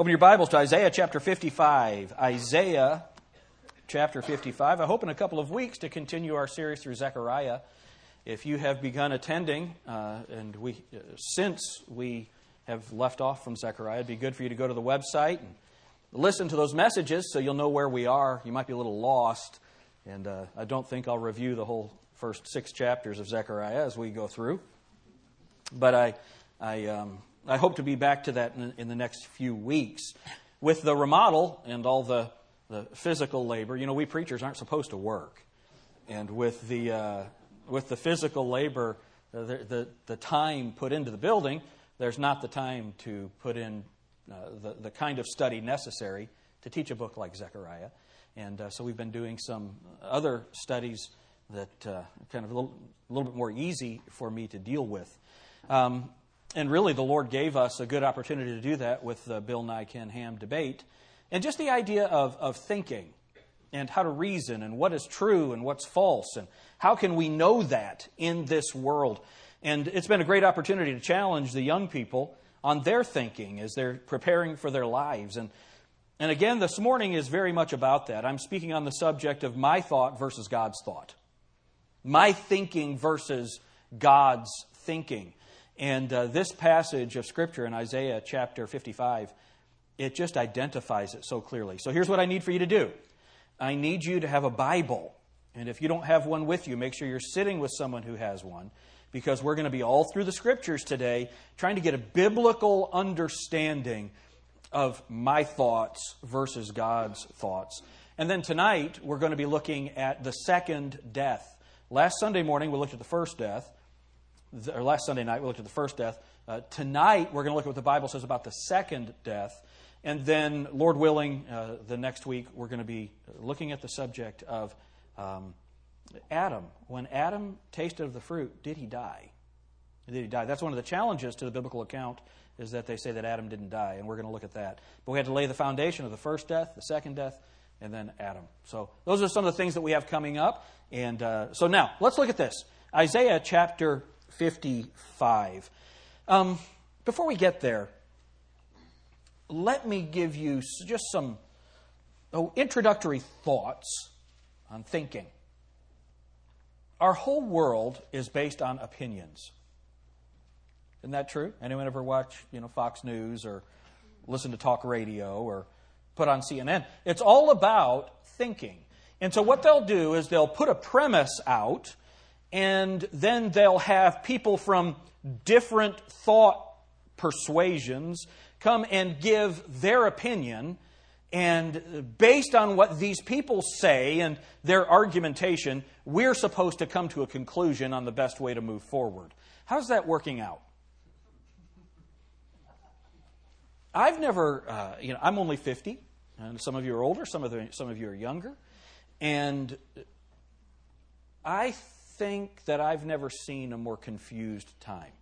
Open your Bibles to Isaiah chapter 55. Isaiah chapter 55. I hope in a couple of weeks to continue our series through Zechariah. If you have begun attending, uh, and we uh, since we have left off from Zechariah, it'd be good for you to go to the website and listen to those messages so you'll know where we are. You might be a little lost, and uh, I don't think I'll review the whole first six chapters of Zechariah as we go through. But I, I um, I hope to be back to that in, in the next few weeks. With the remodel and all the, the physical labor, you know, we preachers aren't supposed to work. And with the, uh, with the physical labor, uh, the, the, the, time put into the building, there's not the time to put in uh, the, the kind of study necessary to teach a book like Zechariah. And uh, so we've been doing some other studies that uh, kind of a little, a little, bit more easy for me to deal with. Um, and really, the Lord gave us a good opportunity to do that with the Bill Nye Ken Ham debate. And just the idea of, of thinking and how to reason and what is true and what's false and how can we know that in this world. And it's been a great opportunity to challenge the young people on their thinking as they're preparing for their lives. And, and again, this morning is very much about that. I'm speaking on the subject of my thought versus God's thought, my thinking versus God's thinking. And uh, this passage of Scripture in Isaiah chapter 55, it just identifies it so clearly. So here's what I need for you to do I need you to have a Bible. And if you don't have one with you, make sure you're sitting with someone who has one, because we're going to be all through the Scriptures today trying to get a biblical understanding of my thoughts versus God's thoughts. And then tonight, we're going to be looking at the second death. Last Sunday morning, we looked at the first death or last Sunday night, we looked at the first death. Uh, tonight, we're going to look at what the Bible says about the second death. And then, Lord willing, uh, the next week, we're going to be looking at the subject of um, Adam. When Adam tasted of the fruit, did he die? Did he die? That's one of the challenges to the biblical account is that they say that Adam didn't die, and we're going to look at that. But we had to lay the foundation of the first death, the second death, and then Adam. So those are some of the things that we have coming up. And uh, so now, let's look at this. Isaiah chapter 55. Um, before we get there, let me give you just some oh, introductory thoughts on thinking. Our whole world is based on opinions. Isn't that true? Anyone ever watch, you know, Fox News or listen to talk radio or put on CNN? It's all about thinking. And so what they'll do is they'll put a premise out and then they'll have people from different thought persuasions come and give their opinion. And based on what these people say and their argumentation, we're supposed to come to a conclusion on the best way to move forward. How's that working out? I've never, uh, you know, I'm only 50, and some of you are older, some of, the, some of you are younger. And I think that I've never seen a more confused time.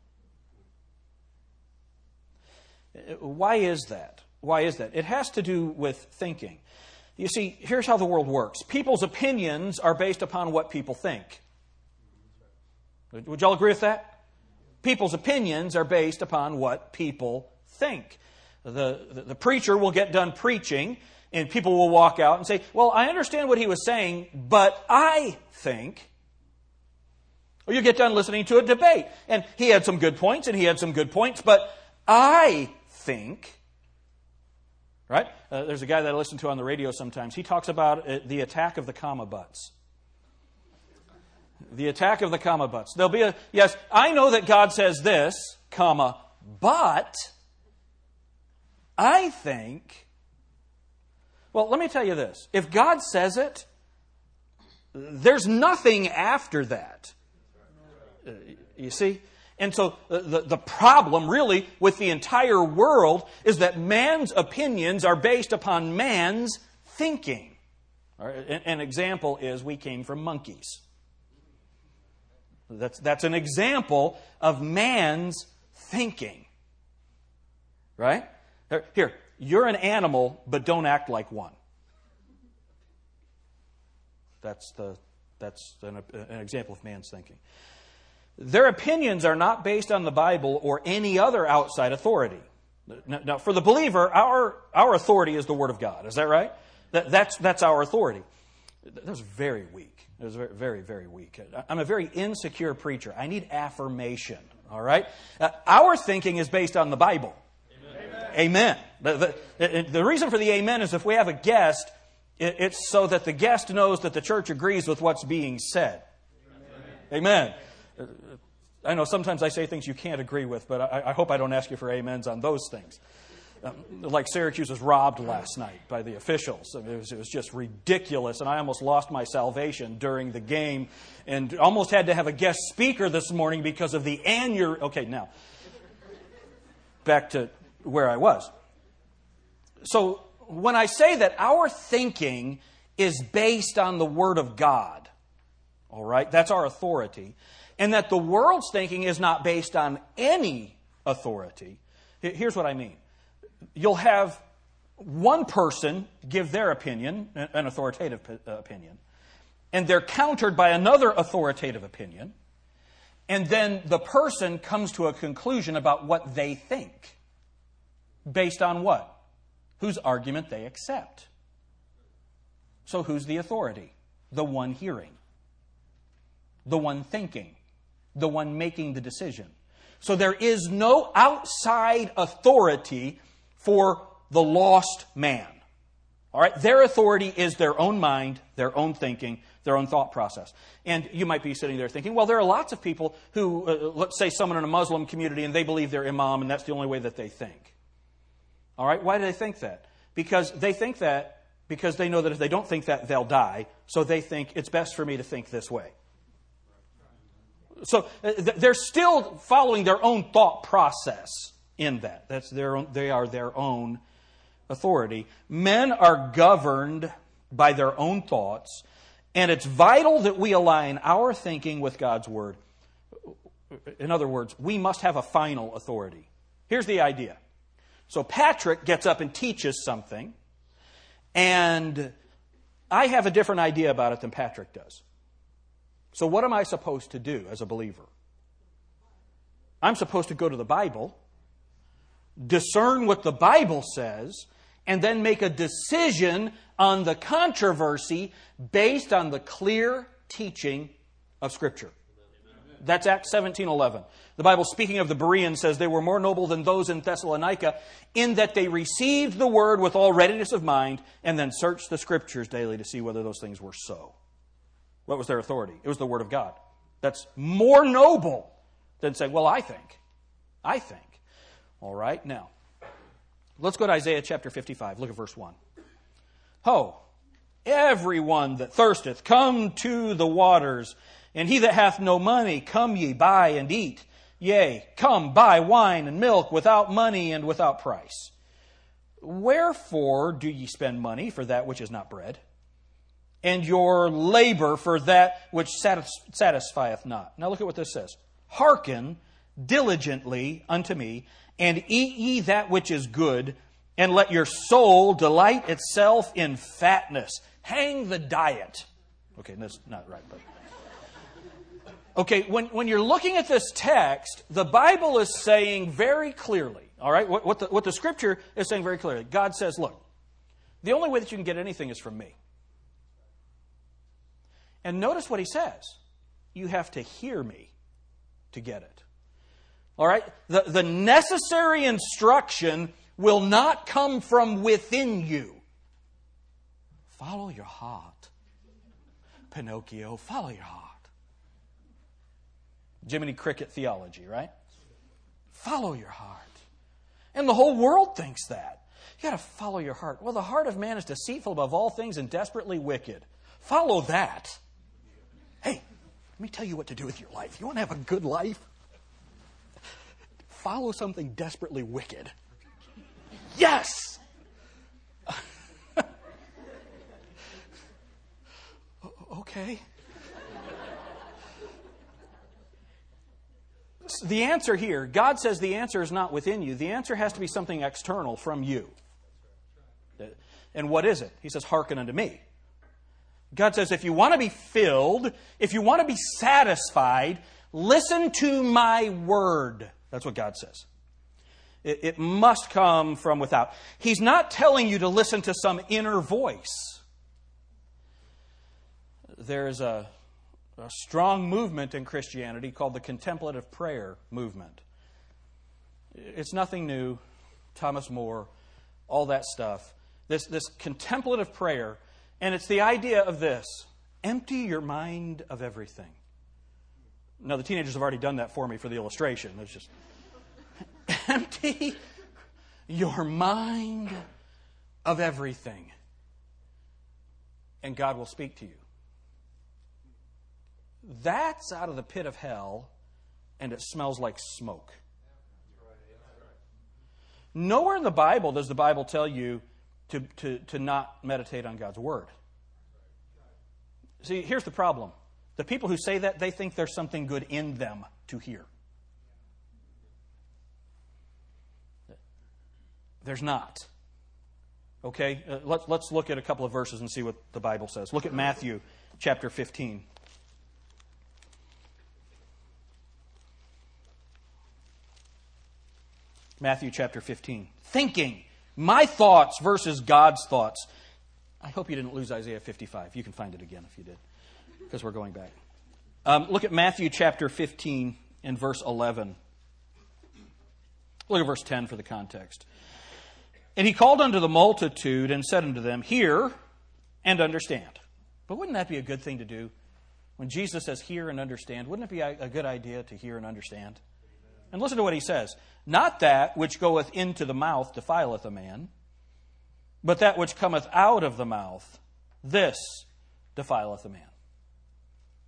Why is that? Why is that? It has to do with thinking. You see, here's how the world works people's opinions are based upon what people think. Would y'all agree with that? People's opinions are based upon what people think. The, the, the, preacher will get done preaching, and people will walk out and say, Well, I understand what he was saying, but I think. Or you get done listening to a debate. And he had some good points, and he had some good points, but I think, right? Uh, there's a guy that I listen to on the radio sometimes. He talks about uh, the attack of the comma butts. The attack of the comma butts. There'll be a, yes, I know that God says this, comma, but I think, well, let me tell you this. If God says it, there's nothing after that. Uh, you see? And so uh, the, the problem, really, with the entire world is that man's opinions are based upon man's thinking. An example is we came from monkeys. That's, that's an example of man's thinking. Right? Here, you're an animal, but don't act like one. That's, the, that's an, an example of man's thinking. Their opinions are not based on the Bible or any other outside authority. Now, now, for the believer, our, our authority is the Word of God. Is that right? That, that's, that's our authority. That was very weak. It was very, very, very weak. I'm a very insecure preacher. I need affirmation. All right? Uh, our thinking is based on the Bible. Amen. amen. The, the, the, reason for the amen is if we have a guest, it, it's so that the guest knows that the church agrees with what's being said. Amen. amen. I know sometimes I say things you can't agree with, but I, I hope I don't ask you for amens on those things. Um, like Syracuse was robbed last night by the officials. I mean, it, was, it was just ridiculous, and I almost lost my salvation during the game and almost had to have a guest speaker this morning because of the annual. Okay, now, back to where I was. So, when I say that our thinking is based on the Word of God, all right, that's our authority, and that the world's thinking is not based on any authority, here's what I mean you'll have one person give their opinion, an authoritative uh, opinion, and they're countered by another authoritative opinion, and then the person comes to a conclusion about what they think. Based on what? Whose argument they accept. So, who's the authority? The one hearing, the one thinking, the one making the decision. So, there is no outside authority for the lost man. All right, their authority is their own mind, their own thinking, their own thought process. And you might be sitting there thinking, well, there are lots of people who, uh, let's say, someone in a Muslim community, and they believe they're imam, and that's the only way that they think. All right, why do they think that? Because they think that because they know that if they don't think that, they'll die. So they think it's best for me to think this way. So uh, they're still following their own thought process in that. That's their own, they are their own authority. Men are governed by their own thoughts, and it's vital that we align our thinking with God's word. In other words, we must have a final authority. Here's the idea. So Patrick gets up and teaches something, and I have a different idea about it than Patrick does. So, what am I supposed to do as a believer? I'm supposed to go to the Bible discern what the Bible says, and then make a decision on the controversy based on the clear teaching of Scripture. That's Acts 17:11. The Bible speaking of the Bereans says they were more noble than those in Thessalonica in that they received the word with all readiness of mind and then searched the scriptures daily to see whether those things were so. What was their authority? It was the word of God. That's more noble than saying, "Well, I think." I think. All right, now, let's go to Isaiah chapter 55. Look at verse 1. Ho, everyone that thirsteth, come to the waters, and he that hath no money, come ye, buy and eat. Yea, come, buy wine and milk without money and without price. Wherefore do ye spend money for that which is not bread, and your labor for that which satisfieth not? Now look at what this says. Hearken diligently unto me, and eat ye that which is good, and let your soul delight itself in fatness. Hang the diet. Okay, that's not right, but. Okay, when, when you're looking at this text, the Bible is saying very clearly, all right, what, what, the, what the scripture is saying very clearly. God says, look, the only way that you can get anything is from me. And notice what he says you have to hear me to get it. All right? The, the necessary instruction will not come from within you. Follow your heart. Pinocchio, follow your heart. Jiminy Cricket theology, right? Follow your heart. And the whole world thinks that. You got to follow your heart. Well, the heart of man is deceitful above all things and desperately wicked. Follow that. Hey, let me tell you what to do with your life. You want to have a good life? follow something desperately wicked. Yes! okay. The answer here, God says the answer is not within you. The answer has to be something external from you. And what is it? He says, Hearken unto me. God says, if you want to be filled, if you want to be satisfied, listen to my word. That's what God says. It, it must come from without. He's not telling you to listen to some inner voice. There is a, a strong movement in Christianity called the contemplative prayer movement. It's nothing new. Thomas More, all that stuff. This, this contemplative prayer, and it's the idea of this empty your mind of everything. Now, the teenagers have already done that for me for the illustration. It's just empty your mind of everything, and God will speak to you. That's out of the pit of hell, and it smells like smoke. Nowhere in the Bible does the Bible tell you to, to, to not meditate on God's Word. See, here's the problem. The people who say that, they think there's something good in them to hear. There's not. Okay? Uh, let's, let's look at a couple of verses and see what the Bible says. Look at Matthew chapter 15. Matthew chapter 15. Thinking. My thoughts versus God's thoughts. I hope you didn't lose Isaiah 55. You can find it again if you did, because we're going back. Um, look at Matthew chapter 15 and verse 11. Look at verse 10 for the context. And he called unto the multitude and said unto them, Hear and understand. But wouldn't that be a good thing to do? When Jesus says, Hear and understand, wouldn't it be a good idea to hear and understand? And listen to what he says Not that which goeth into the mouth defileth a man, but that which cometh out of the mouth, this defileth a man.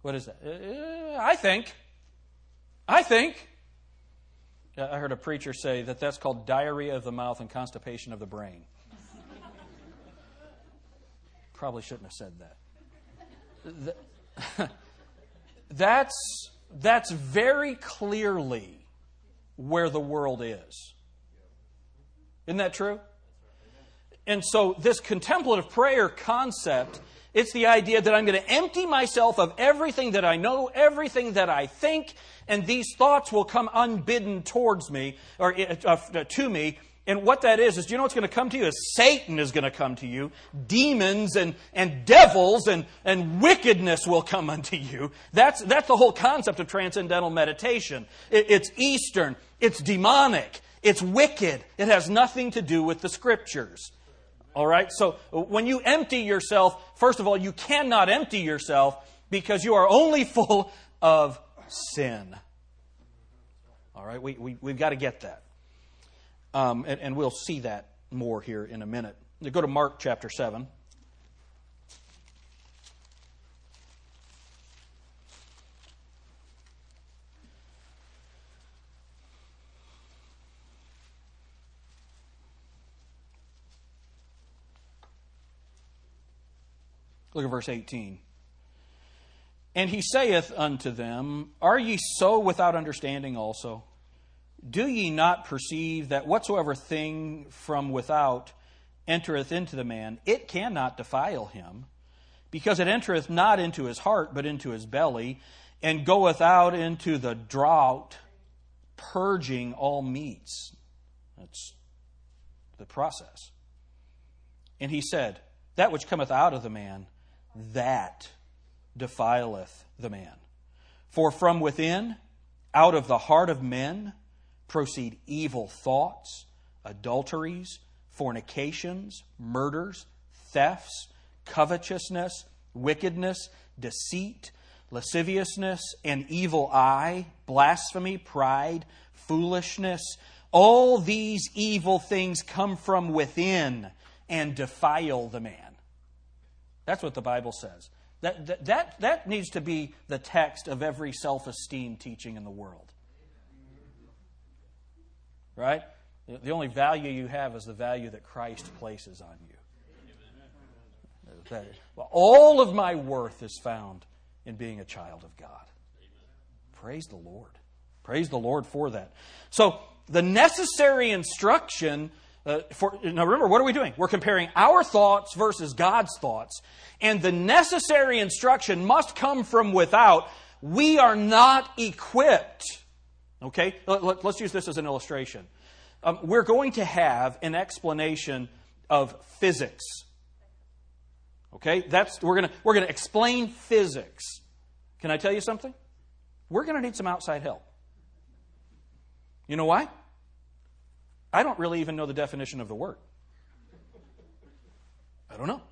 What is that? Uh, I think. I think. I heard a preacher say that that's called diarrhea of the mouth and constipation of the brain. Probably shouldn't have said that. That's, that's very clearly where the world is. Isn't that true? And so, this contemplative prayer concept, it's the idea that I'm going to empty myself of everything that I know, everything that I think, and these thoughts will come unbidden towards me, or uh, uh to me, and what that is, is do you know what's going to come to you? Is Satan is going to come to you. Demons and, and devils and, and wickedness will come unto you. That's, that's the whole concept of transcendental meditation. It, it's Eastern. It's demonic. It's wicked. It has nothing to do with the scriptures. All right? So when you empty yourself, first of all, you cannot empty yourself because you are only full of sin. All right? We, we, we've got to get that. Um, and, and we'll see that more here in a minute. Go to Mark chapter 7. Look at verse 18. And he saith unto them, Are ye so without understanding also? Do ye not perceive that whatsoever thing from without entereth into the man, it cannot defile him, because it entereth not into his heart, but into his belly, and goeth out into the drought, purging all meats? That's the process. And he said, That which cometh out of the man, that defileth the man. For from within, out of the heart of men, proceed evil thoughts, adulteries, fornications, murders, thefts, covetousness, wickedness, deceit, lasciviousness, an evil eye, blasphemy, pride, foolishness. All these evil things come from within and defile the man. That's what the Bible says. That, that, that, that needs to be the text of every self esteem teaching in the world right? The only value you have is the value that Christ places on you. All of my worth is found in being a child of God. Praise the Lord. Praise the Lord for that. So, the necessary instruction uh, for, now remember, what are we doing? We're comparing our thoughts versus God's thoughts. And the necessary instruction must come from without. We are not equipped Okay? Let's use this as an illustration. um, we're going to have an explanation of physics. Okay? That's, we're going we're going to explain physics. Can I tell you something? We're going to need some outside help. You know why? I don't really even know the definition of the word. I don't know.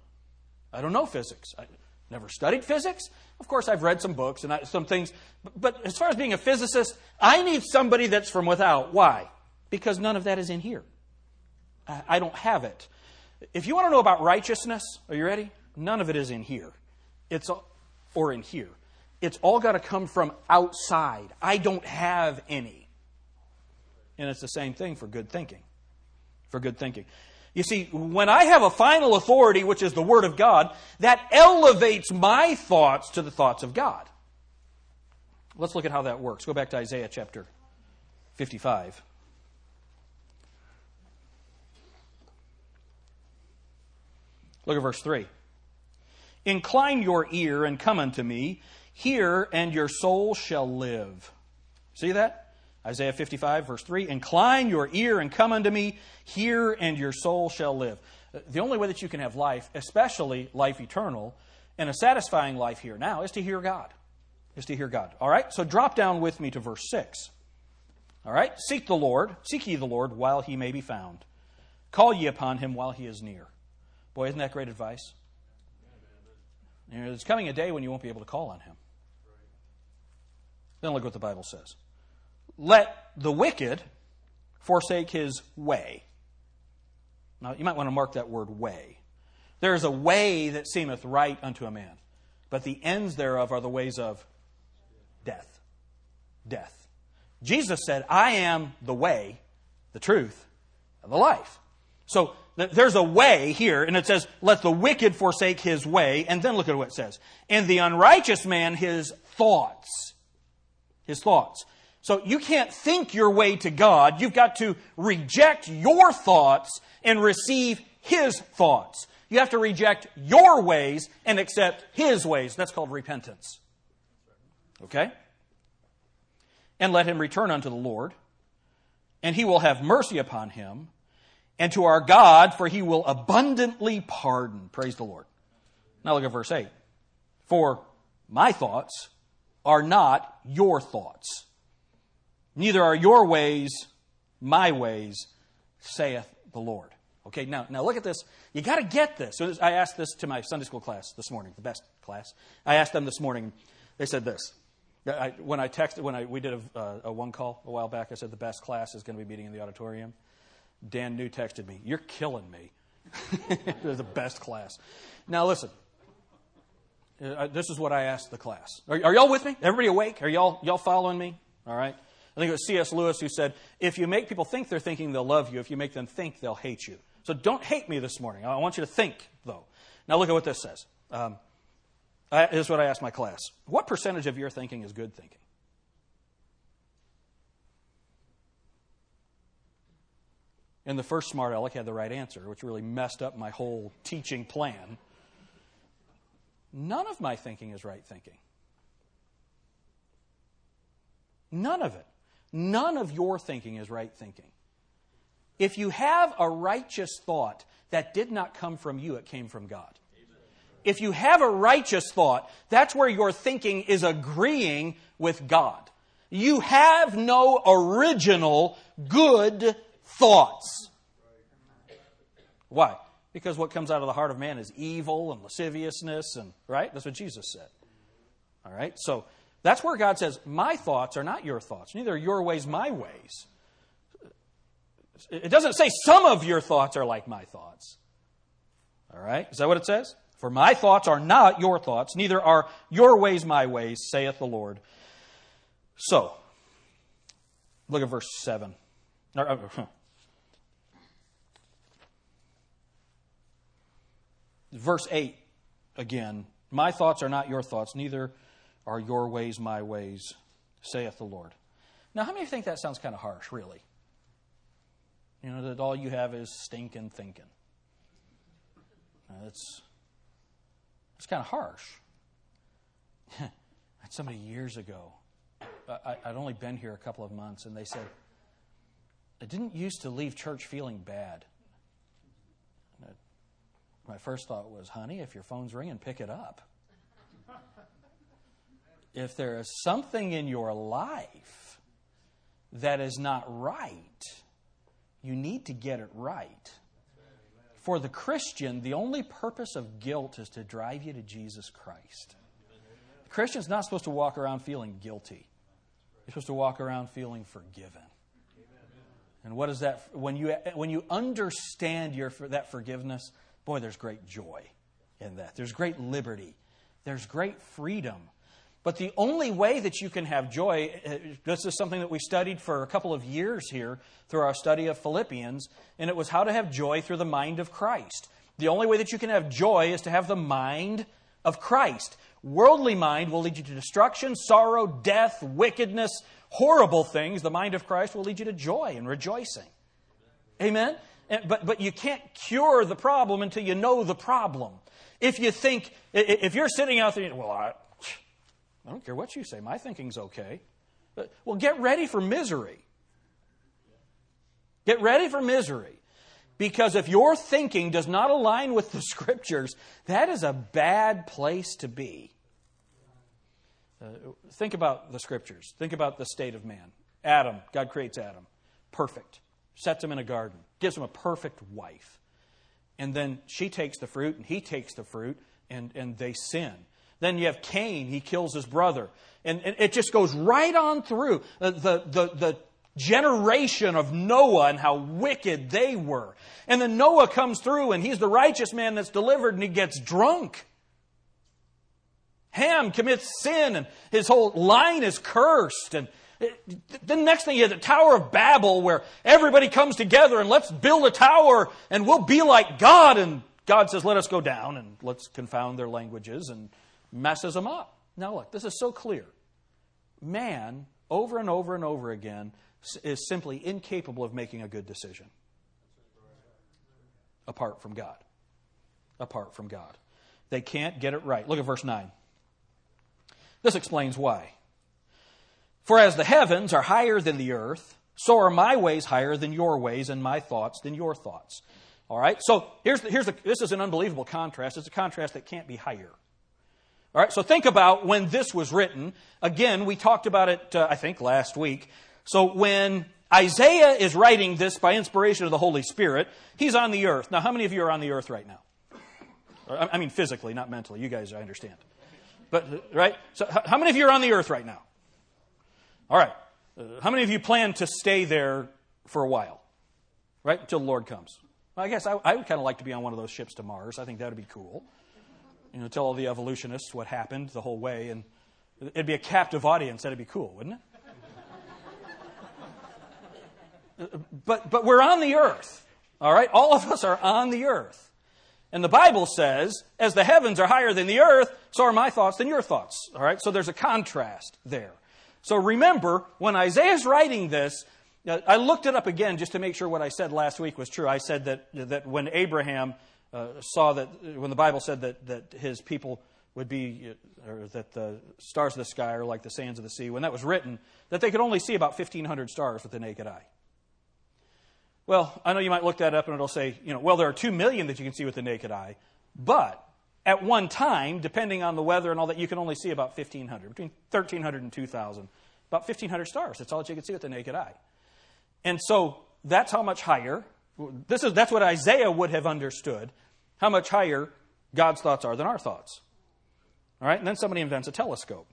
I don't know physics. I never studied physics. Of course, I've read some books and I, some things. But as far as being a physicist, I need somebody that's from without. Why? Because none of that is in here. I don't have it. If you want to know about righteousness, are you ready? None of it is in here. It's all or in here. It's all got to come from outside. I don't have any. And it's the same thing for good thinking. For good thinking. You see, when I have a final authority, which is the Word of God, that elevates my thoughts to the thoughts of God. Let's look at how that works. Go back to Isaiah chapter 55. Look at verse 3. Incline your ear and come unto me. Hear, and your soul shall live. See that? Isaiah 55, verse 3 Incline your ear and come unto me, hear, and your soul shall live. Uh, the only way that you can have life, especially life eternal, and a satisfying life here now, is to hear God. Is to hear God. All right? So drop down with me to verse 6. All right? Seek the Lord, seek ye the Lord while he may be found. Call ye upon him while he is near. Boy, isn't that great advice? You know, there's coming a day when you won't be able to call on him. Then look what the Bible says let the wicked forsake his way. Now, you might want to mark that word way. There is a way that seemeth right unto a man, but the ends thereof are the ways of death. Death. Jesus said, I am the way, the truth, and the life. So there's a way here, and it says, Let the wicked forsake his way. And then look at what it says. And the unrighteous man his thoughts. His thoughts. So you can't think your way to God. You've got to reject your thoughts and receive His thoughts. You have to reject your ways and accept His ways. That's called repentance. Okay? And let him return unto the Lord, and He will have mercy upon him, and to our God, for He will abundantly pardon. Praise the Lord. Now look at verse 8. For my thoughts are not your thoughts Neither are your ways my ways, saith the Lord. Okay, now, now look at this. You got to get this. So I asked this to my Sunday school class this morning, the best class. I asked them this morning. They said this. I, when I texted, when I, we did a, uh, a one call a while back, I said the best class is going to be meeting in the auditorium. Dan New texted me, "You're killing me." the best class. Now listen. Uh, this is what I asked the class. Are, are y'all with me? Everybody awake? Are y'all y'all following me? All right. I think it was C.S. Lewis who said, if you make people think they're thinking, they'll love you. If you make them think, they'll hate you. So don't hate me this morning. I want you to think, though. Now look at what this says. Um, I, this is what I asked my class. What percentage of your thinking is good thinking? And the first smart aleck had the right answer, which really messed up my whole teaching plan. None of my thinking is right thinking. None of it. None of your thinking is right thinking. If you have a righteous thought that did not come from you, it came from God. If you have a righteous thought, that's where your thinking is agreeing with God. You have no original good thoughts. Why? Because what comes out of the heart of man is evil and lasciviousness and right? That's what Jesus said. All right? So that's where God says, My thoughts are not your thoughts, neither are your ways my ways. It doesn't say some of your thoughts are like my thoughts. All right? Is that what it says? For my thoughts are not your thoughts, neither are your ways my ways, saith the Lord. So, look at verse 7. Uh, verse 8 again. My thoughts are not your thoughts, neither are your ways my ways, saith the Lord. Now, how many of you think that sounds kind of harsh, really? You know, that all you have is stinking thinking. That's, it's kind of harsh. I had somebody years ago, I, would only been here a couple of months, and they said, I didn't used to leave church feeling bad. My first thought was, honey, if your phone's ringing, pick it up. If there is something in your life that is not right, you need to get it right. For the Christian, the only purpose of guilt is to drive you to Jesus Christ. The Christian's not supposed to walk around feeling guilty. You're supposed to walk around feeling forgiven. And what is that? When you, when you understand your, that forgiveness, boy, there's great joy in that. There's great liberty. There's great freedom. But the only way that you can have joy, uh, this is something that we studied for a couple of years here through our study of Philippians, and it was how to have joy through the mind of Christ. The only way that you can have joy is to have the mind of Christ. Worldly mind will lead you to destruction, sorrow, death, wickedness, horrible things. The mind of Christ will lead you to joy and rejoicing. Amen? But, but you can't cure the problem until you know the problem. If you think, if you're sitting out there, well, I, I don't care what you say, my thinking's okay. But, well, get ready for misery. Get ready for misery. Because if your thinking does not align with the scriptures, that is a bad place to be. Uh, think about the scriptures. Think about the state of man. Adam, God creates Adam. Perfect sets him in a garden, gives him a perfect wife. And then she takes the fruit, and he takes the fruit, and, and they sin. Then you have Cain, he kills his brother. And, and it just goes right on through the, the, the, the generation of Noah and how wicked they were. And then Noah comes through, and he's the righteous man that's delivered, and he gets drunk. Ham commits sin, and his whole line is cursed. And uh, the next thing you have the Tower of Babel where everybody comes together and let's build a tower and we'll be like God. And God says, let us go down and let's confound their languages and messes them up. Now, look, this is so clear. Man, over and over and over again, is simply incapable of making a good decision apart from God. Apart from God. They can't get it right. Look at verse 9. This explains why. For as the heavens are higher than the earth, so are my ways higher than your ways, and my thoughts than your thoughts. All right? So here's, the, here's the, this is an unbelievable contrast. It's a contrast that can't be higher. All right? So think about when this was written. Again, we talked about it, uh, I think, last week. So when Isaiah is writing this by inspiration of the Holy Spirit, he's on the earth. Now, how many of you are on the earth right now? I mean, physically, not mentally. You guys, I understand. But, right? So, how many of you are on the earth right now? All right. Uh, how many of you plan to stay there for a while? Right? Until the Lord comes. Well, I guess I, I would kind of like to be on one of those ships to Mars. I think that would be cool. You know, tell all the evolutionists what happened the whole way, and it'd be a captive audience. That'd be cool, wouldn't it? but, but we're on the earth. All right? All of us are on the earth. And the Bible says, as the heavens are higher than the earth, so are my thoughts than your thoughts. All right? So there's a contrast there. So remember, when Isaiah's writing this, uh, I looked it up again just to make sure what I said last week was true. I said that, that when Abraham uh, saw that, when the Bible said that, that his people would be, uh, or that the stars of the sky are like the sands of the sea, when that was written, that they could only see about 1,500 stars with the naked eye. Well, I know you might look that up and it'll say, you know, well, there are 2 million that you can see with the naked eye, but at one time, depending on the weather and all that, you can only see about 1,500, between 1,300 and 2,000. About 1,500 stars. That's all that you can see with the naked eye. And so that's how much higher, this is, that's what Isaiah would have understood, how much higher God's thoughts are than our thoughts. All right? And then somebody invents a telescope.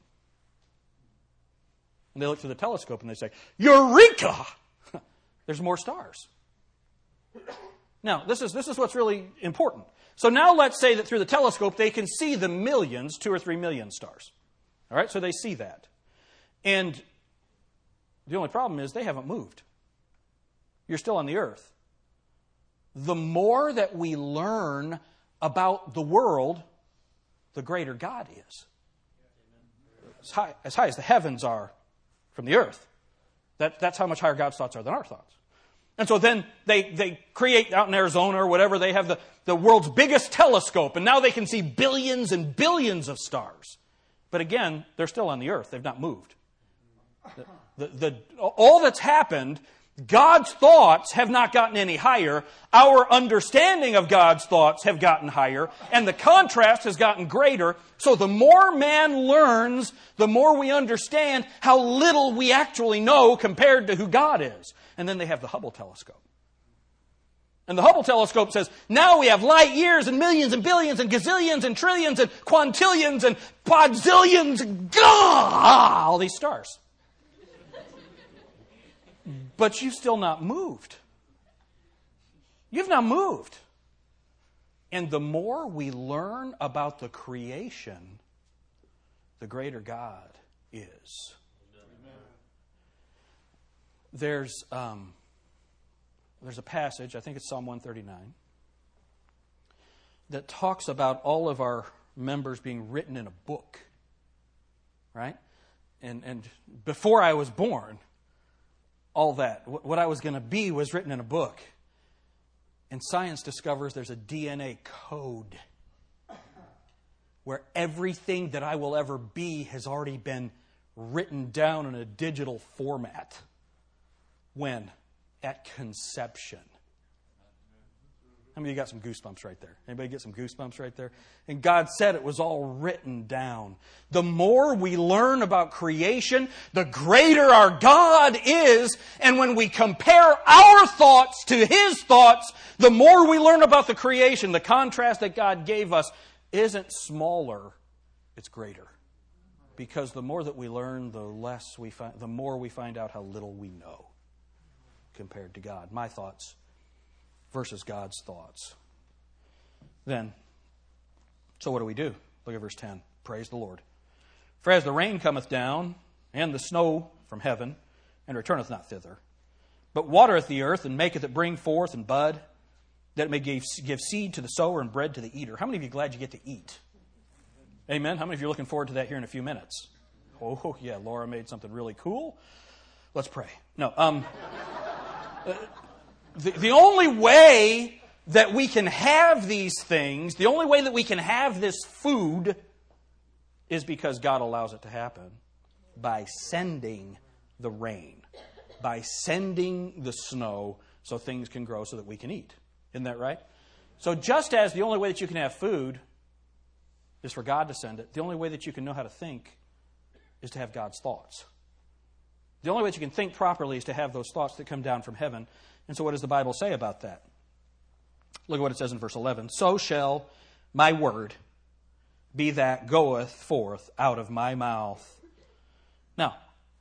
And they look through the telescope and they say, Eureka! There's more stars. Now, this is, this is what's really important. So now let's say that through the telescope they can see the millions, two or three million stars. All right, so they see that. And the only problem is they haven't moved. You're still on the earth. The more that we learn about the world, the greater God is. As high, as high as the heavens are from the earth, that, that's how much higher God's thoughts are than our thoughts. And so then they, they create out in Arizona or whatever, they have the, the world's biggest telescope, and now they can see billions and billions of stars. But again, they're still on the earth, they've not moved. The, the, the, all that's happened God's thoughts have not gotten any higher. Our understanding of God's thoughts have gotten higher, and the contrast has gotten greater. So the more man learns, the more we understand how little we actually know compared to who God is. And then they have the Hubble telescope. And the Hubble telescope says, now we have light years and millions and billions and gazillions and trillions and quintillions and podzillions, gah, all these stars but you've still not moved. You've not moved. And the more we learn about the creation, the greater God is. There's, um, there's a passage, I think it's Psalm 139, that talks about all of our members being written in a book. Right? And, and before I was born, all that. What I was going to be was written in a book. And science discovers there's a DNA code where everything that I will ever be has already been written down in a digital format. When? At conception. Many of you got some goosebumps right there? Anybody get some goosebumps right there? And God said it was all written down. The more we learn about creation, the greater our God is. And when we compare our thoughts to His thoughts, the more we learn about the creation, the contrast that God gave us isn't smaller, it's greater. Because the more that we learn, the less we find, the more we find out how little we know compared to God. My thoughts versus God's thoughts. Then, so what do we do? Look at verse 10. Praise the Lord. For as the rain cometh down, and the snow from heaven, and returneth not thither, but watereth the earth, and maketh it bring forth and bud, that it may give, give seed to the sower and bread to the eater. How many of you glad you get to eat? Amen. How many of you are looking forward to that here in a few minutes? Oh, yeah, Laura made something really cool. Let's pray. No, um, the, the only way that we can have these things, the only way that we can have this food is because God allows it to happen by sending the rain, by sending the snow so things can grow so that we can eat. Isn't that right? So, just as the only way that you can have food is for God to send it, the only way that you can know how to think is to have God's thoughts. The only way that you can think properly is to have those thoughts that come down from heaven and so, what does the Bible say about that? Look at what it says in verse 11. So shall my word be that goeth forth out of my mouth. Now,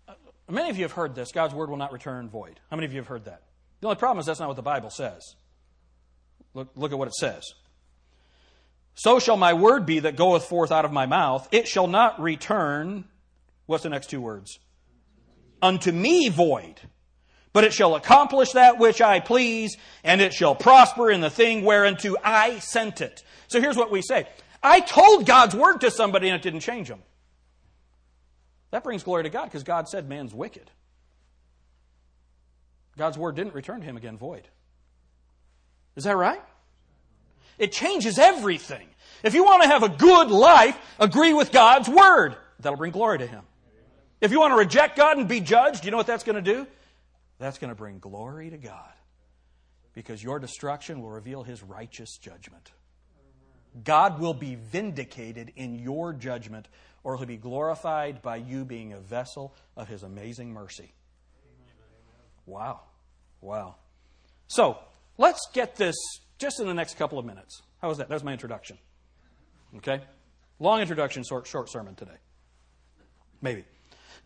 uh, many of you have heard this God's word will not return void. How many of you have heard that? The only problem is that's not what the Bible says. Look, look at what it says. So shall my word be that goeth forth out of my mouth. It shall not return. What's the next two words? Unto me void but it shall accomplish that which I please, and it shall prosper in the thing whereunto I sent it. So here's what we say. I told God's word to somebody and it didn't change them. That brings glory to God because God said man's wicked. God's word didn't return to him again void. Is that right? It changes everything. If you want to have a good life, agree with God's word. That'll bring glory to him. If you want to reject God and be judged, you know what that's going to do? That's going to bring glory to God because your destruction will reveal his righteous judgment. God will be vindicated in your judgment, or he'll be glorified by you being a vessel of his amazing mercy. Wow. Wow. So, let's get this just in the next couple of minutes. How was that? That was my introduction. Okay? Long introduction, short, short sermon today. Maybe.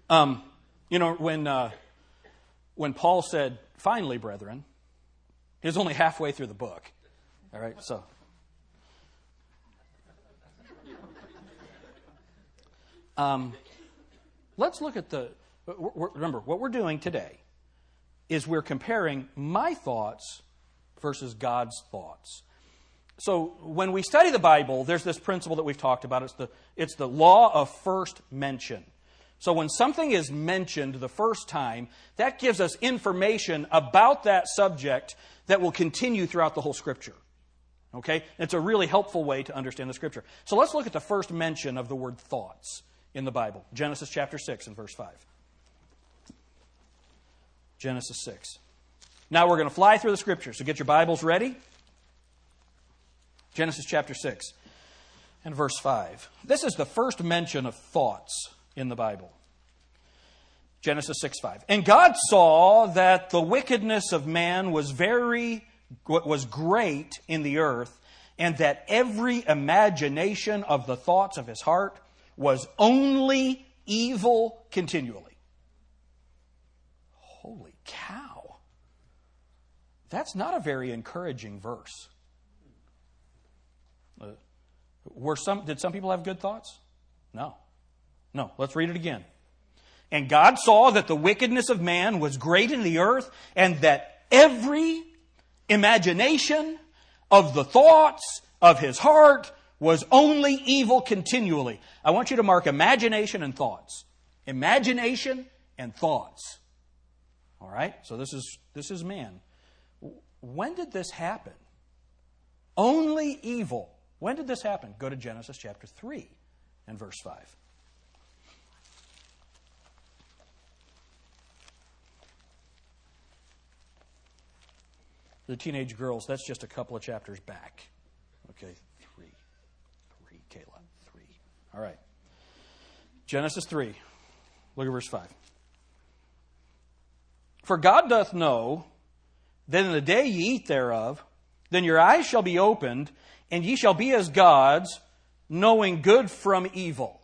Um, you know, when. Uh, when Paul said, finally, brethren, he was only halfway through the book. All right, so. Um, let's look at the. Remember, what we're doing today is we're comparing my thoughts versus God's thoughts. So when we study the Bible, there's this principle that we've talked about. It's the, it's the law of first mention. So when something is mentioned the first time, that gives us information about that subject that will continue throughout the whole scripture. Okay? It's a really helpful way to understand the scripture. So let's look at the first mention of the word thoughts in the Bible. Genesis chapter 6 and verse 5. Genesis 6. Now we're going to fly through the scriptures, so get your Bibles ready. Genesis chapter 6 and verse 5. This is the first mention of thoughts in the Bible. Genesis 6 5. And God saw that the wickedness of man was very was great in the earth, and that every imagination of the thoughts of his heart was only evil continually. Holy cow. That's not a very encouraging verse. Uh, were some, did some people have good thoughts? No. No. Let's read it again. And God saw that the wickedness of man was great in the earth, and that every imagination of the thoughts of his heart was only evil continually. I want you to mark imagination and thoughts. Imagination and thoughts. All right? So this is this is man. When did this happen? Only evil. When did this happen? Go to Genesis chapter 3 and verse 5. The teenage girls, that's just a couple of chapters back. Okay, three. Three, Kayla. Three. All right. Genesis 3. Look at verse 5. For God doth know that in the day ye eat thereof, then your eyes shall be opened, and ye shall be as gods, knowing good from evil.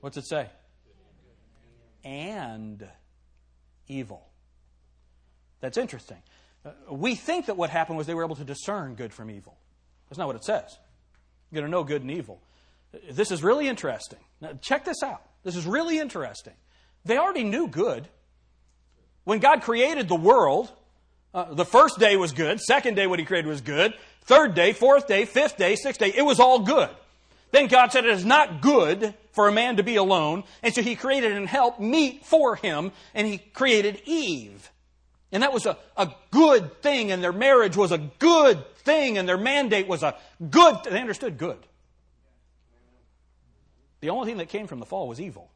What's it say? And evil. That's interesting. Uh, we think that what happened was they were able to discern good from evil. That's not what it says. You're going to know good and evil. This is really interesting. Now, check this out. This is really interesting. They already knew good. When God created the world, uh, the first day was good, second day what he created was good, third day, fourth day, fifth day, sixth day, it was all good. Then God said it is not good for a man to be alone, and so he created and helped meet for him, and he created Eve. And that was a, a good thing, and their marriage was a good thing, and their mandate was a good, they understood good. The only thing that came from the fall was evil.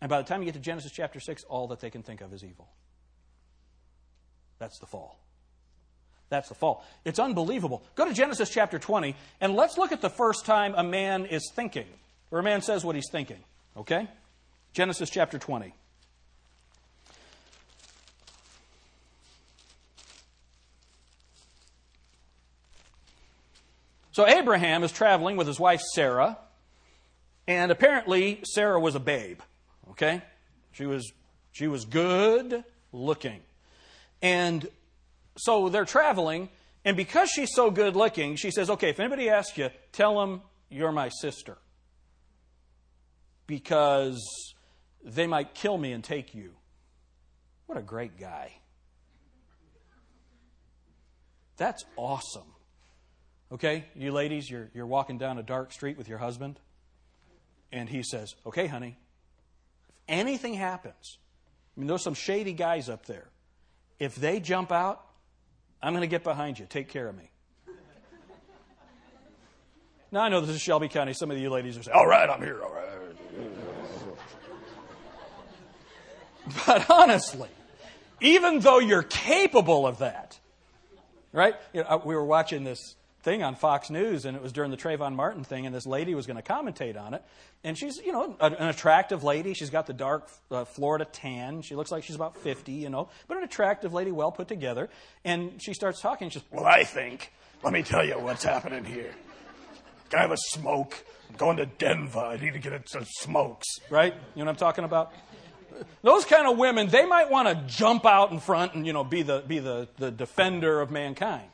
And by the time you get to Genesis chapter 6, all that they can think of is evil. That's the fall. That's the fall. It's unbelievable. Go to Genesis chapter 20, and let's look at the first time a man is thinking, or a man says what he's thinking. Okay? Genesis chapter 20. So Abraham is traveling with his wife Sarah, and apparently Sarah was a babe. Okay? She was she was good looking. And so they're traveling, and because she's so good looking, she says, Okay, if anybody asks you, tell them you're my sister. Because they might kill me and take you. What a great guy. That's awesome. Okay, you ladies, you're, you're walking down a dark street with your husband, and he says, Okay, honey, if anything happens, I mean, there's some shady guys up there. If they jump out, I'm going to get behind you. Take care of me. now, I know this is Shelby County. Some of you ladies are saying, all right, I'm here, all right. But honestly, even though you're capable of that, right? You know, we were watching this thing on Fox News, and it was during the Trayvon Martin thing, and this lady was going to commentate on it. And she's, you know, an attractive lady. She's got the dark uh, Florida tan. She looks like she's about 50, you know, but an attractive lady, well put together. And she starts talking. She's, well, I think, let me tell you what's happening here. Can I have a smoke? I'm going to Denver. I need to get some smokes. Right? You know what I'm talking about? Those kind of women, they might want to jump out in front and, you know, be the, be the, the defender of mankind.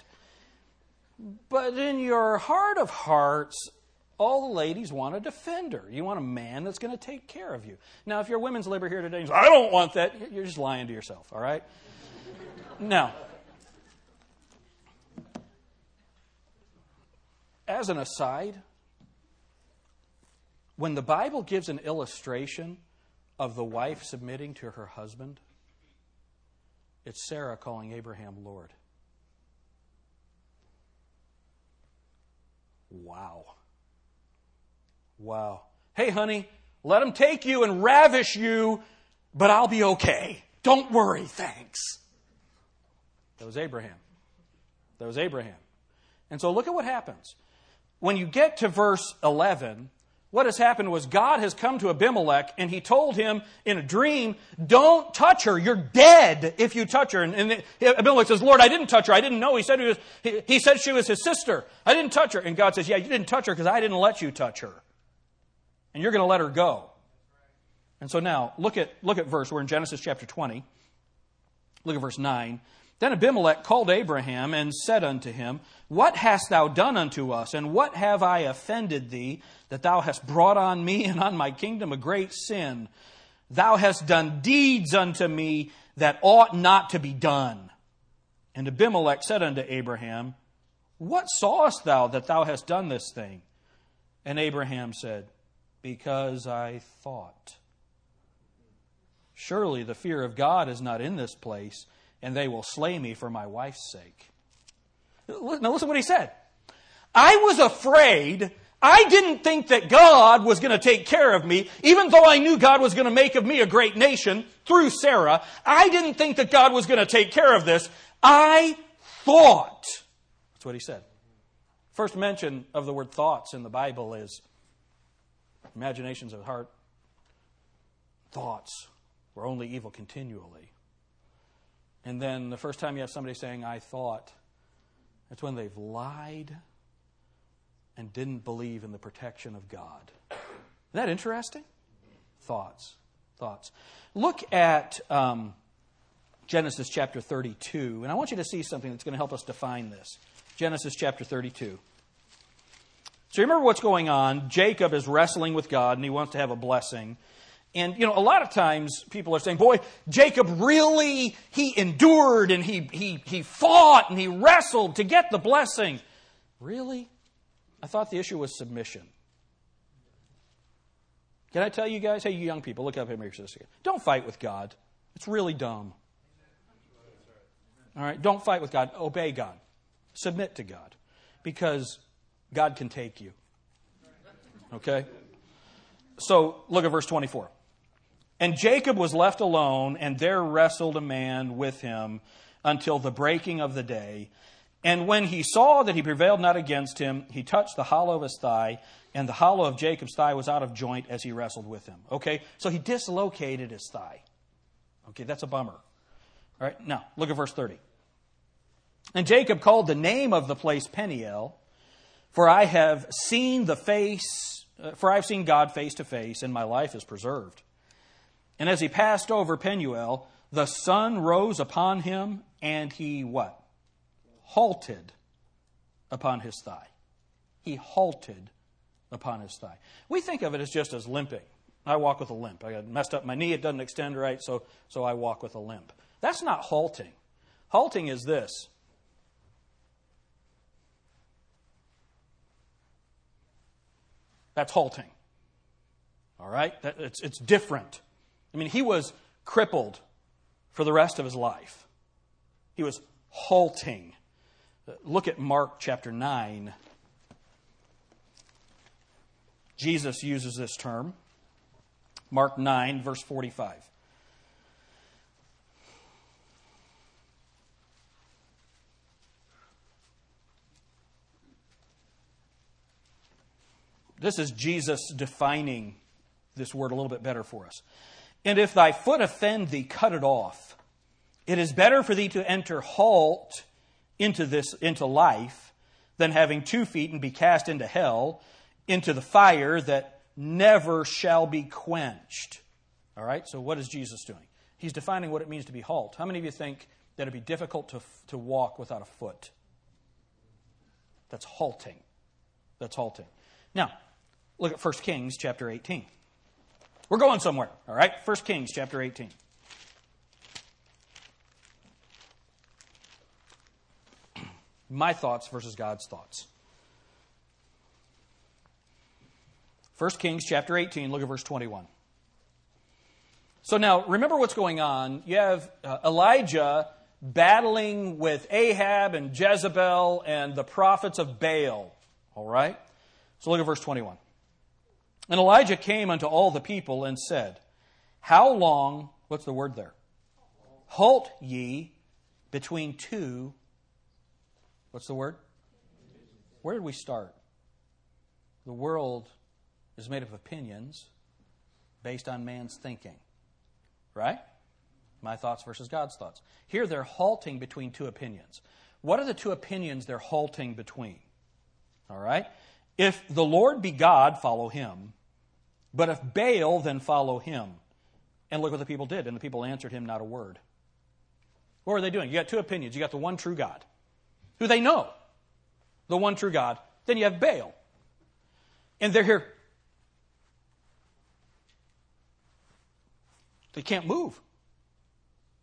But in your heart of hearts, all the ladies want a defender. You want a man that's going to take care of you. Now, if you're women's labor here today, say, I don't want that. You're just lying to yourself, all right? now, as an aside, when the Bible gives an illustration of the wife submitting to her husband, it's Sarah calling Abraham Lord. Wow. Wow. Hey, honey, Let them take you and ravish you, but I'll be okay. Don't worry, thanks. That was Abraham. That was Abraham. And so look at what happens. When you get to verse 11, what has happened was God has come to Abimelech and he told him in a dream, Don't touch her. You're dead if you touch her. And, and Abimelech says, Lord, I didn't touch her. I didn't know. He said, was, he, he said she was his sister. I didn't touch her. And God says, Yeah, you didn't touch her because I didn't let you touch her. And you're going to let her go. And so now, look at, look at verse. We're in Genesis chapter 20. Look at verse 9. Then Abimelech called Abraham and said unto him, What hast thou done unto us, and what have I offended thee, that thou hast brought on me and on my kingdom a great sin? Thou hast done deeds unto me that ought not to be done. And Abimelech said unto Abraham, What sawest thou that thou hast done this thing? And Abraham said, Because I thought. Surely the fear of God is not in this place and they will slay me for my wife's sake. Now, listen what he said. I was afraid. I didn't think that God was going to take care of me, even though I knew God was going to make of me a great nation through Sarah. I didn't think that God was going to take care of this. I thought. That's what he said. First mention of the word thoughts in the Bible is imaginations of the heart. Thoughts were only evil continually. And then the first time you have somebody saying, I thought, that's when they've lied and didn't believe in the protection of God. Isn't that interesting? Thoughts. Thoughts. Look at um, Genesis chapter 32, and I want you to see something that's going to help us define this. Genesis chapter 32. So remember what's going on. Jacob is wrestling with God, and he wants to have a blessing. And, you know, a lot of times people are saying, boy, Jacob really, he endured and he, he, he fought and he wrestled to get the blessing. Really? I thought the issue was submission. Can I tell you guys, hey, you young people, look up here, make sure. Don't fight with God. It's really dumb. All right? Don't fight with God. Obey God. Submit to God. Because God can take you. Okay? So look at verse 24. And Jacob was left alone, and there wrestled a man with him until the breaking of the day. And when he saw that he prevailed not against him, he touched the hollow of his thigh, and the hollow of Jacob's thigh was out of joint as he wrestled with him. Okay, so he dislocated his thigh. Okay, that's a bummer. All right, now look at verse 30. And Jacob called the name of the place Peniel, for I have seen the face, uh, for I have seen God face to face, and my life is preserved. And as he passed over Penuel, the sun rose upon him, and he what? Halted upon his thigh. He halted upon his thigh. We think of it as just as limping. I walk with a limp. I messed up my knee, it doesn't extend right, so, so I walk with a limp. That's not halting. Halting is this. That's halting. All right? It's, it's different. I mean, he was crippled for the rest of his life. He was halting. Look at Mark chapter 9. Jesus uses this term. Mark 9, verse 45. This is Jesus defining this word a little bit better for us. And if thy foot offend thee, cut it off. It is better for thee to enter halt into this into life than having two feet and be cast into hell, into the fire that never shall be quenched. All right, so what is Jesus doing? He's defining what it means to be halt. How many of you think that it'd be difficult to, to walk without a foot? That's halting. That's halting. Now, look at 1 Kings chapter 18. We're going somewhere, all right? 1 Kings chapter 18. My thoughts versus God's thoughts. 1 Kings chapter 18, look at verse 21. So now, remember what's going on. You have uh, Elijah battling with Ahab and Jezebel and the prophets of Baal. All right? So look at verse 21. And Elijah came unto all the people and said, How long, what's the word there? Halt ye between two, what's the word? Where did we start? The world is made of opinions based on man's thinking. Right? My thoughts versus God's thoughts. Here they're halting between two opinions. What are the two opinions they're halting between? All right? If the Lord be God, follow him. But if Baal, then follow him. And look what the people did. And the people answered him not a word. What were they doing? You got two opinions. You got the one true God, who they know, the one true God. Then you have Baal. And they're here. They can't move.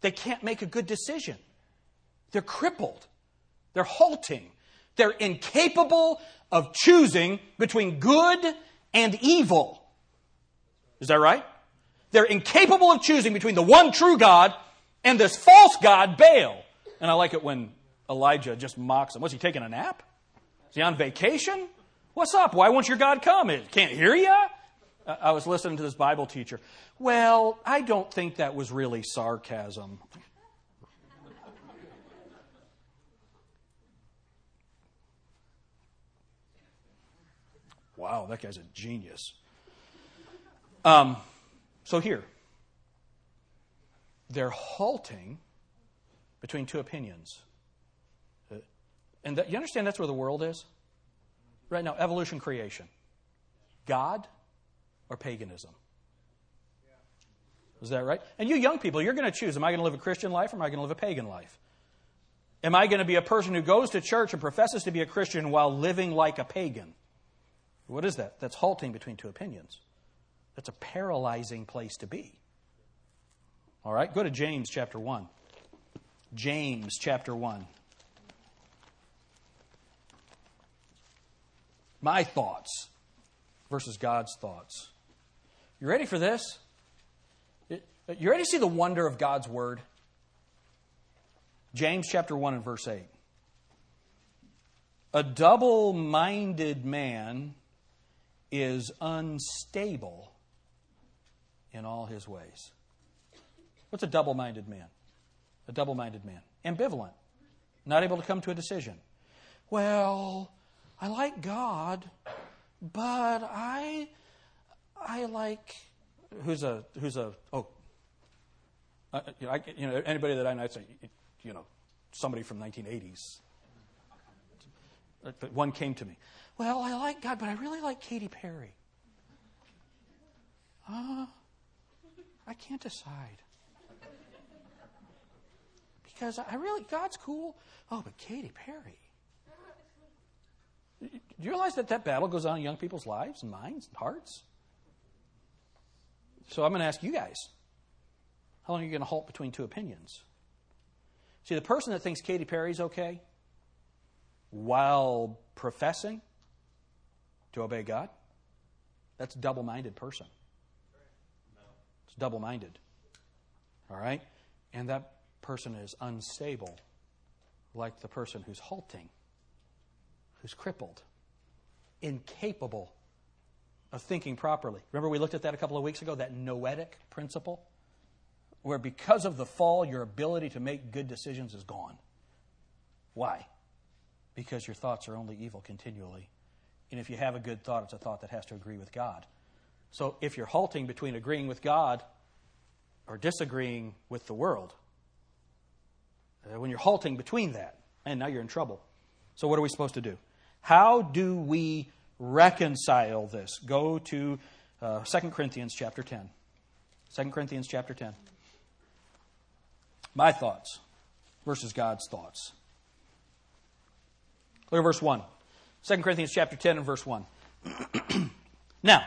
They can't make a good decision. They're crippled. They're halting. They're incapable of choosing between good and evil. Is that right? They're incapable of choosing between the one true God and this false God, Baal. And I like it when Elijah just mocks him. Was he taking a nap? Is he on vacation? What's up? Why won't your God come? It can't hear you? I was listening to this Bible teacher. Well, I don't think that was really sarcasm. Wow, that guy's a genius. Um, so here, they're halting between two opinions. Uh, and that, you understand that's where the world is? Right now, evolution, creation. God or paganism. Is that right? And you young people, you're going to choose am I going to live a Christian life or am I going to live a pagan life? Am I going to be a person who goes to church and professes to be a Christian while living like a pagan? What is that? That's halting between two opinions. That's a paralyzing place to be. All right, go to James chapter 1. James chapter 1. My thoughts versus God's thoughts. You ready for this? You ready to see the wonder of God's word? James chapter 1 and verse 8. A double minded man is unstable in all his ways. What's a double minded man? A double minded man. Ambivalent. Not able to come to a decision. Well, I like God, but I I like who's a who's a oh uh, you, know, I, you know anybody that I know say you know somebody from 1980s. One came to me. Well, I like God, but I really like Katy Perry. Uh, I can't decide. Because I really, God's cool. Oh, but Katy Perry. Do you realize that that battle goes on in young people's lives and minds and hearts? So I'm going to ask you guys how long are you going to halt between two opinions? See, the person that thinks Katy Perry's okay while professing to obey God, that's a double minded person. It's double minded. All right? And that person is unstable, like the person who's halting, who's crippled, incapable of thinking properly. Remember, we looked at that a couple of weeks ago, that noetic principle, where because of the fall, your ability to make good decisions is gone. Why? Because your thoughts are only evil continually. And if you have a good thought, it's a thought that has to agree with God. So if you're halting between agreeing with God or disagreeing with the world, uh, when you're halting between that, and now you're in trouble. So what are we supposed to do? How do we reconcile this? Go to uh, 2 Corinthians chapter 10. 2 Corinthians chapter 10. My thoughts versus God's thoughts. Look at verse 1. 2 Corinthians chapter 10 and verse 1. now,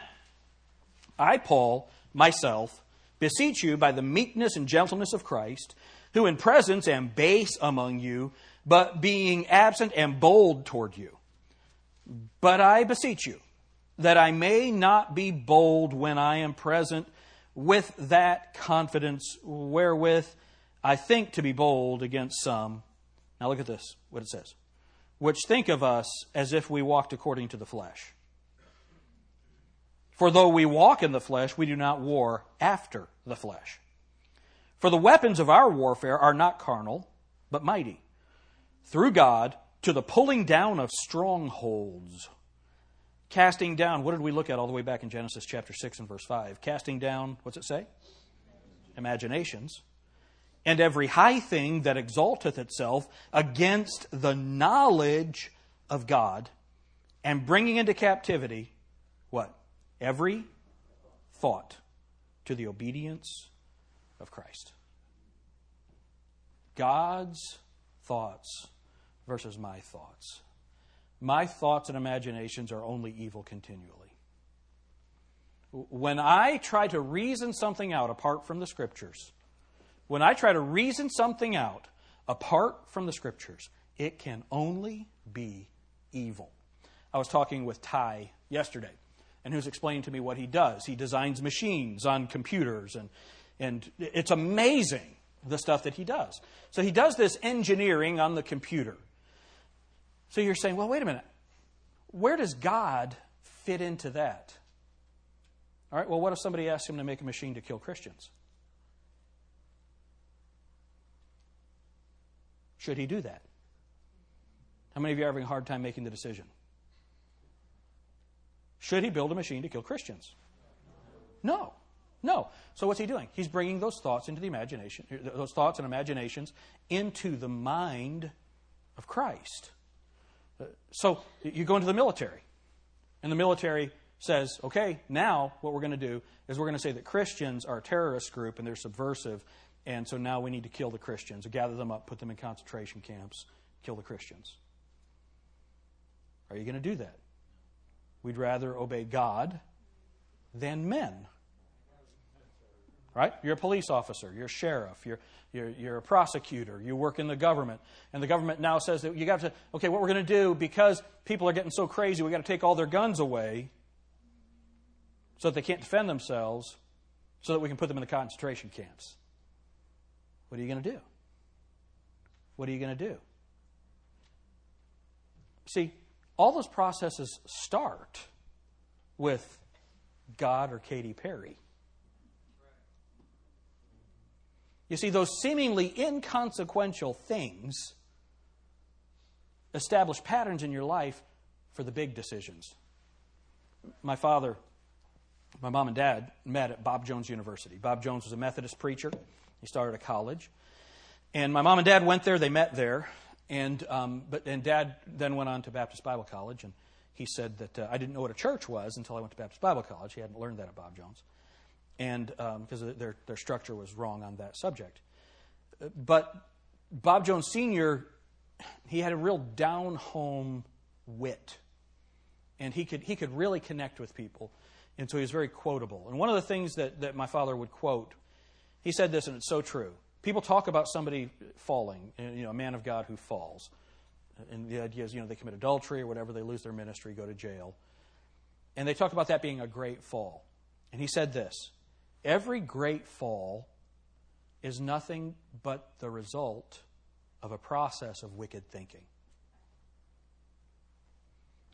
I, Paul, myself, beseech you by the meekness and gentleness of Christ, who in presence am base among you, but being absent am bold toward you. But I beseech you that I may not be bold when I am present with that confidence wherewith I think to be bold against some. Now look at this, what it says. Which think of us as if we walked according to the flesh. For though we walk in the flesh, we do not war after the flesh. For the weapons of our warfare are not carnal, but mighty, through God to the pulling down of strongholds. Casting down, what did we look at all the way back in Genesis chapter 6 and verse 5? Casting down, what's it say? Imaginations. And every high thing that exalteth itself against the knowledge of God, and bringing into captivity what? Every thought to the obedience of Christ. God's thoughts versus my thoughts. My thoughts and imaginations are only evil continually. When I try to reason something out apart from the Scriptures, when I try to reason something out apart from the Scriptures, it can only be evil. I was talking with Ty yesterday, and who's explaining to me what he does. He designs machines on computers, and, and it's amazing the stuff that he does. So he does this engineering on the computer. So you're saying, well, wait a minute. Where does God fit into that? All right, well, what if somebody asks him to make a machine to kill Christians? Should he do that? How many of you are having a hard time making the decision? Should he build a machine to kill Christians? No. No. So what's he doing? He's bringing those thoughts into the imagination, those thoughts and imaginations into the mind of Christ. Uh, so you go into the military, and the military says, okay, now what we're going to do is we're going to say that Christians are a terrorist group and they're subversive, and so now we need to kill the Christians, gather them up, put them in concentration camps, kill the Christians. Are you going to do that? We'd rather obey God than men. Right? You're a police officer, you're a sheriff, you're, you're, you're a prosecutor, you work in the government, and the government now says that you got to, okay, what we're going to do, because people are getting so crazy, we've got to take all their guns away so that they can't defend themselves, so that we can put them in the concentration camps. What are you going to do? What are you going to do? See, all those processes start with God or Katy Perry. You see, those seemingly inconsequential things establish patterns in your life for the big decisions. My father, my mom and dad met at Bob Jones University. Bob Jones was a Methodist preacher. He started a college. And my mom and dad went there, they met there. And, um, but, and dad then went on to Baptist Bible College. And he said that uh, I didn't know what a church was until I went to Baptist Bible College. He hadn't learned that at Bob Jones and because um, their, their structure was wrong on that subject. But Bob Jones Sr., he had a real down home wit, and he could, he could really connect with people, and so he was very quotable. And one of the things that, that my father would quote, he said this, and it's so true. People talk about somebody falling, you know, a man of God who falls. And the idea is, you know, they commit adultery or whatever, they lose their ministry, go to jail. And they talk about that being a great fall. And he said this Every great fall is nothing but the result of a process of wicked thinking.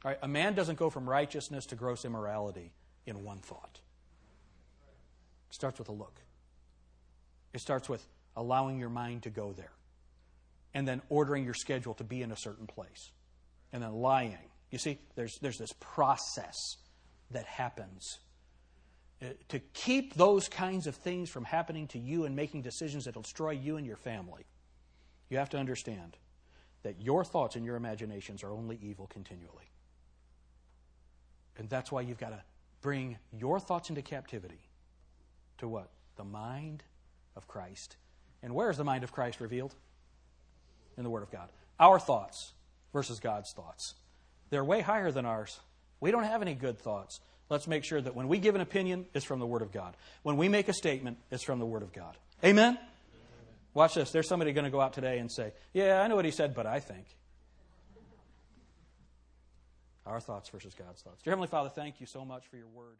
All right, a man doesn't go from righteousness to gross immorality in one thought. It starts with a look. It starts with allowing your mind to go there. And then ordering your schedule to be in a certain place. And then lying. You see, there's, there's this process that happens uh, to keep those kinds of things from happening to you and making decisions that will destroy you and your family, you have to understand that your thoughts and your imaginations are only evil continually. And that's why you've got to bring your thoughts into captivity to what? The mind of Christ. And where is the mind of Christ revealed? In the Word of God. Our thoughts versus God's thoughts. They're way higher than ours. We don't have any good thoughts let's make sure that when we give an opinion, it's from the Word of God. When we make a statement, it's from the Word of God. Amen? Watch this. There's somebody going to go out today and say, Yeah, I know what he said, but I think. Our thoughts versus God's thoughts. Dear Heavenly Father, thank you so much for your Word.